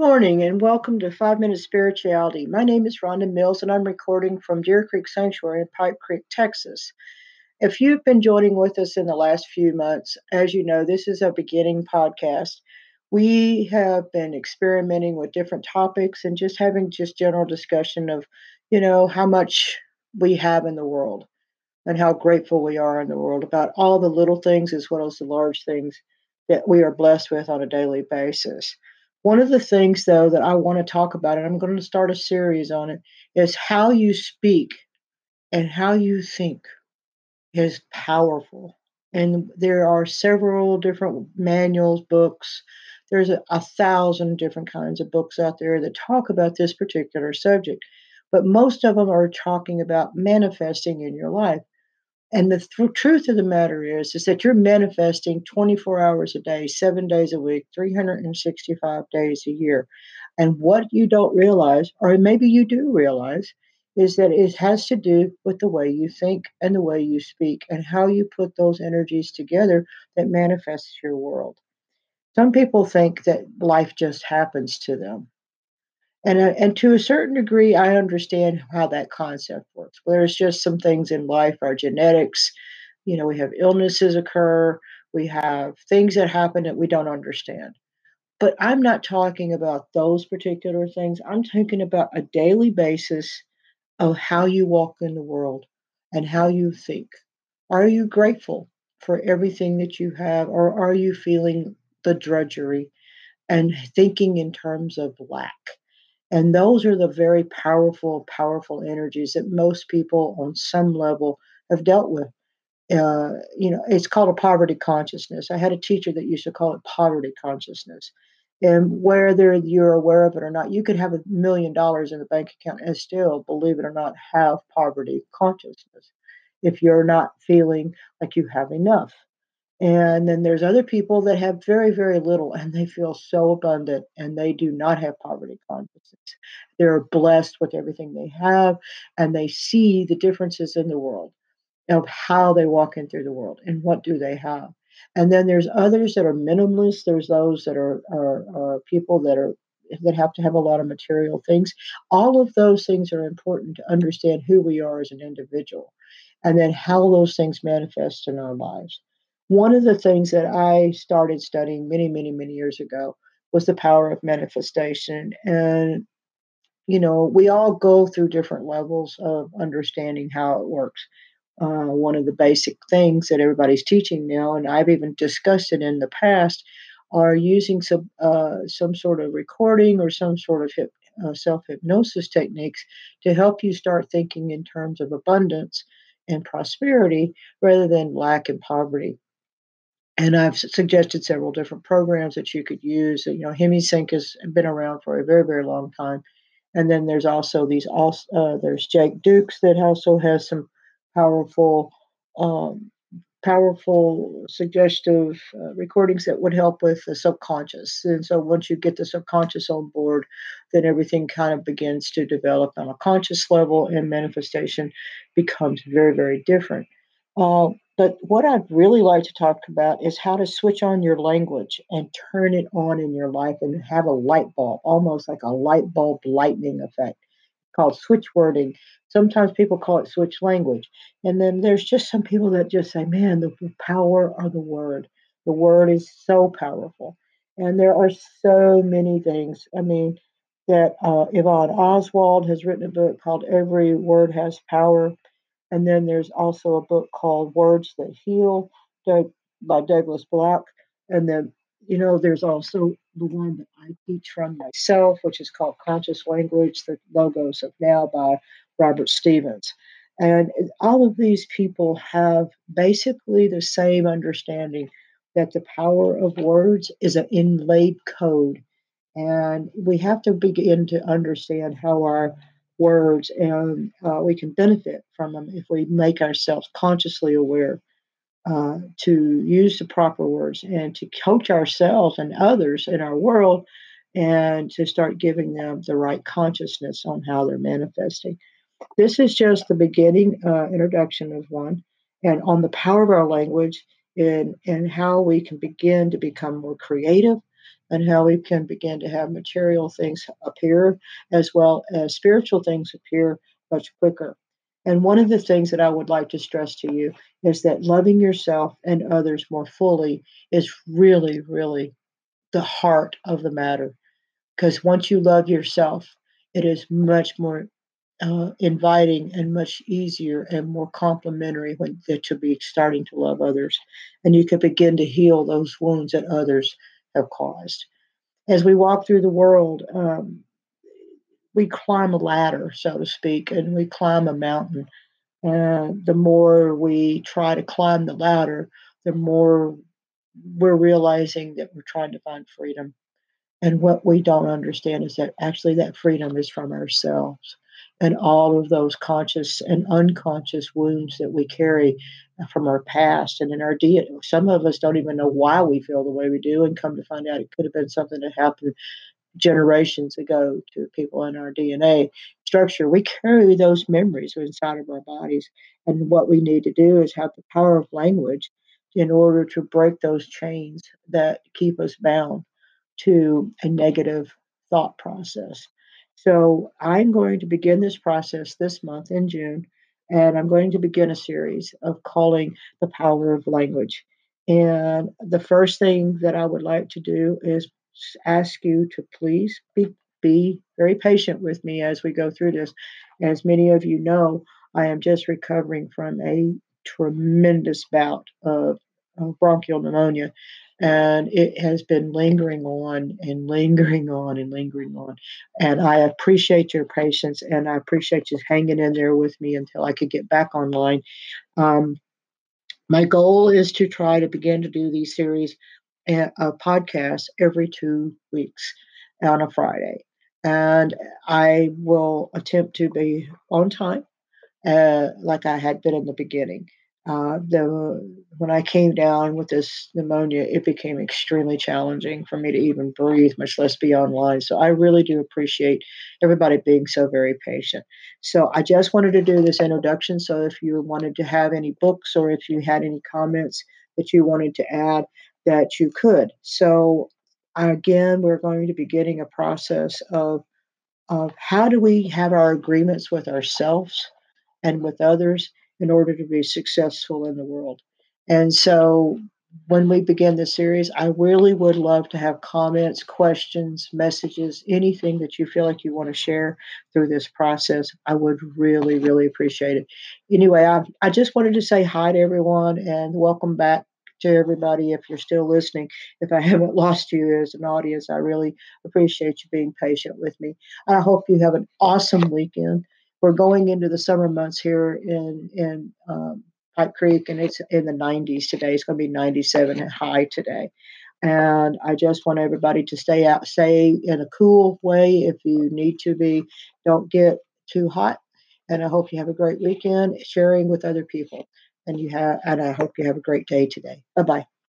morning and welcome to Five Minute Spirituality. My name is Rhonda Mills and I'm recording from Deer Creek Sanctuary in Pipe Creek, Texas. If you've been joining with us in the last few months, as you know, this is a beginning podcast. We have been experimenting with different topics and just having just general discussion of, you know, how much we have in the world and how grateful we are in the world about all the little things as well as the large things that we are blessed with on a daily basis. One of the things, though, that I want to talk about, and I'm going to start a series on it, is how you speak and how you think is powerful. And there are several different manuals, books. There's a, a thousand different kinds of books out there that talk about this particular subject. But most of them are talking about manifesting in your life. And the th- truth of the matter is, is that you're manifesting 24 hours a day, seven days a week, 365 days a year. And what you don't realize, or maybe you do realize, is that it has to do with the way you think and the way you speak and how you put those energies together that manifests your world. Some people think that life just happens to them. And, uh, and to a certain degree, I understand how that concept works. There's just some things in life, our genetics, you know, we have illnesses occur, we have things that happen that we don't understand. But I'm not talking about those particular things. I'm talking about a daily basis of how you walk in the world and how you think. Are you grateful for everything that you have, or are you feeling the drudgery and thinking in terms of lack? And those are the very powerful, powerful energies that most people on some level have dealt with. Uh, you know, it's called a poverty consciousness. I had a teacher that used to call it poverty consciousness. And whether you're aware of it or not, you could have a million dollars in the bank account and still, believe it or not, have poverty consciousness if you're not feeling like you have enough. And then there's other people that have very, very little and they feel so abundant and they do not have poverty consciousness. They're blessed with everything they have and they see the differences in the world of how they walk in through the world and what do they have. And then there's others that are minimalist. There's those that are, are, are people that are that have to have a lot of material things. All of those things are important to understand who we are as an individual and then how those things manifest in our lives. One of the things that I started studying many, many, many years ago was the power of manifestation. And, you know, we all go through different levels of understanding how it works. Uh, one of the basic things that everybody's teaching now, and I've even discussed it in the past, are using some uh, some sort of recording or some sort of hip, uh, self hypnosis techniques to help you start thinking in terms of abundance and prosperity rather than lack and poverty and I've suggested several different programs that you could use. You know, HemiSync has been around for a very, very long time. And then there's also these also uh, there's Jake Ducey that also has some powerful, um, powerful suggestive uh, recordings that would help with the subconscious. And so once you get the subconscious on board, then everything kind of begins to develop on a conscious level, and manifestation becomes very, very different. Uh, but what I'd really like to talk about is how to switch on your language and turn it on in your life and have a light bulb, almost like a light bulb lightning effect called switch wording. Sometimes people call it switch language. And then there's just some people that just say, man, the power of the word. The word is so powerful. And there are so many things. I mean, that uh, Yvonne Oswald has written a book called Every Word Has Power. And then there's also a book called Words That Heal by Douglas Bloch. And then, you know, there's also the one that I teach from myself, which is called Conscious Language, the Logos of Now by Robert Stevens. And all of these people have basically the same understanding that the power of words is an inlaid code. And we have to begin to understand how our words, and uh, we can benefit from them if we make ourselves consciously aware uh, to use the proper words and to coach ourselves and others in our world and to start giving them the right consciousness on how they're manifesting. This is just the beginning uh, introduction of one, and on the power of our language and, and how we can begin to become more creative and how we can begin to have material things appear as well as spiritual things appear much quicker. And one of the things that I would like to stress to you is that loving yourself and others more fully is really, really the heart of the matter. Because once you love yourself, it is much more uh, inviting and much easier and more complimentary when to be starting to love others, and you can begin to heal those wounds that others have caused. As we walk through the world, um, we climb a ladder, so to speak, and we climb a mountain. And the more we try to climb the ladder, the more we're realizing that we're trying to find freedom. And what we don't understand is that actually that freedom is from ourselves and all of those conscious and unconscious wounds that we carry from our past and in our DNA. Some of us don't even know why we feel the way we do, and come to find out it could have been something that happened generations ago to people in our DNA structure. We carry those memories inside of our bodies, and what we need to do is have the power of language in order to break those chains that keep us bound to a negative thought process. So I'm going to begin this process this month in June, and I'm going to begin a series of calling the power of language. And the first thing that I would like to do is ask you to please be, be very patient with me as we go through this. As many of you know, I am just recovering from a tremendous bout of, of bronchial pneumonia and it has been lingering on and lingering on and lingering on. And I appreciate your patience and I appreciate you hanging in there with me until I could get back online. Um, my goal is to try to begin to do these series uh, podcasts every two weeks on a Friday. And I will attempt to be on time, uh, like I had been in the beginning uh, the when I came down with this pneumonia, it became extremely challenging for me to even breathe, much less be online. So I really do appreciate everybody being so very patient. So I just wanted to do this introduction. So if you wanted to have any books or if you had any comments that you wanted to add, that you could. So again, we're going to be getting a process of of how do we have our agreements with ourselves and with others in order to be successful in the world. And so when we begin the series, I really would love to have comments, questions, messages, anything that you feel like you want to share through this process. I would really, really appreciate it. Anyway, I, I just wanted to say hi to everyone and welcome back to everybody if you're still listening. If I haven't lost you as an audience, I really appreciate you being patient with me. I hope you have an awesome weekend we're going into the summer months here in in um, Pipe Creek, and it's in the 90s today. It's going to be 97 high today. And I just want everybody to stay out, stay in a cool way if you need to be. Don't get too hot. And I hope you have a great weekend sharing with other people. And you have, and I hope you have a great day today. Bye bye.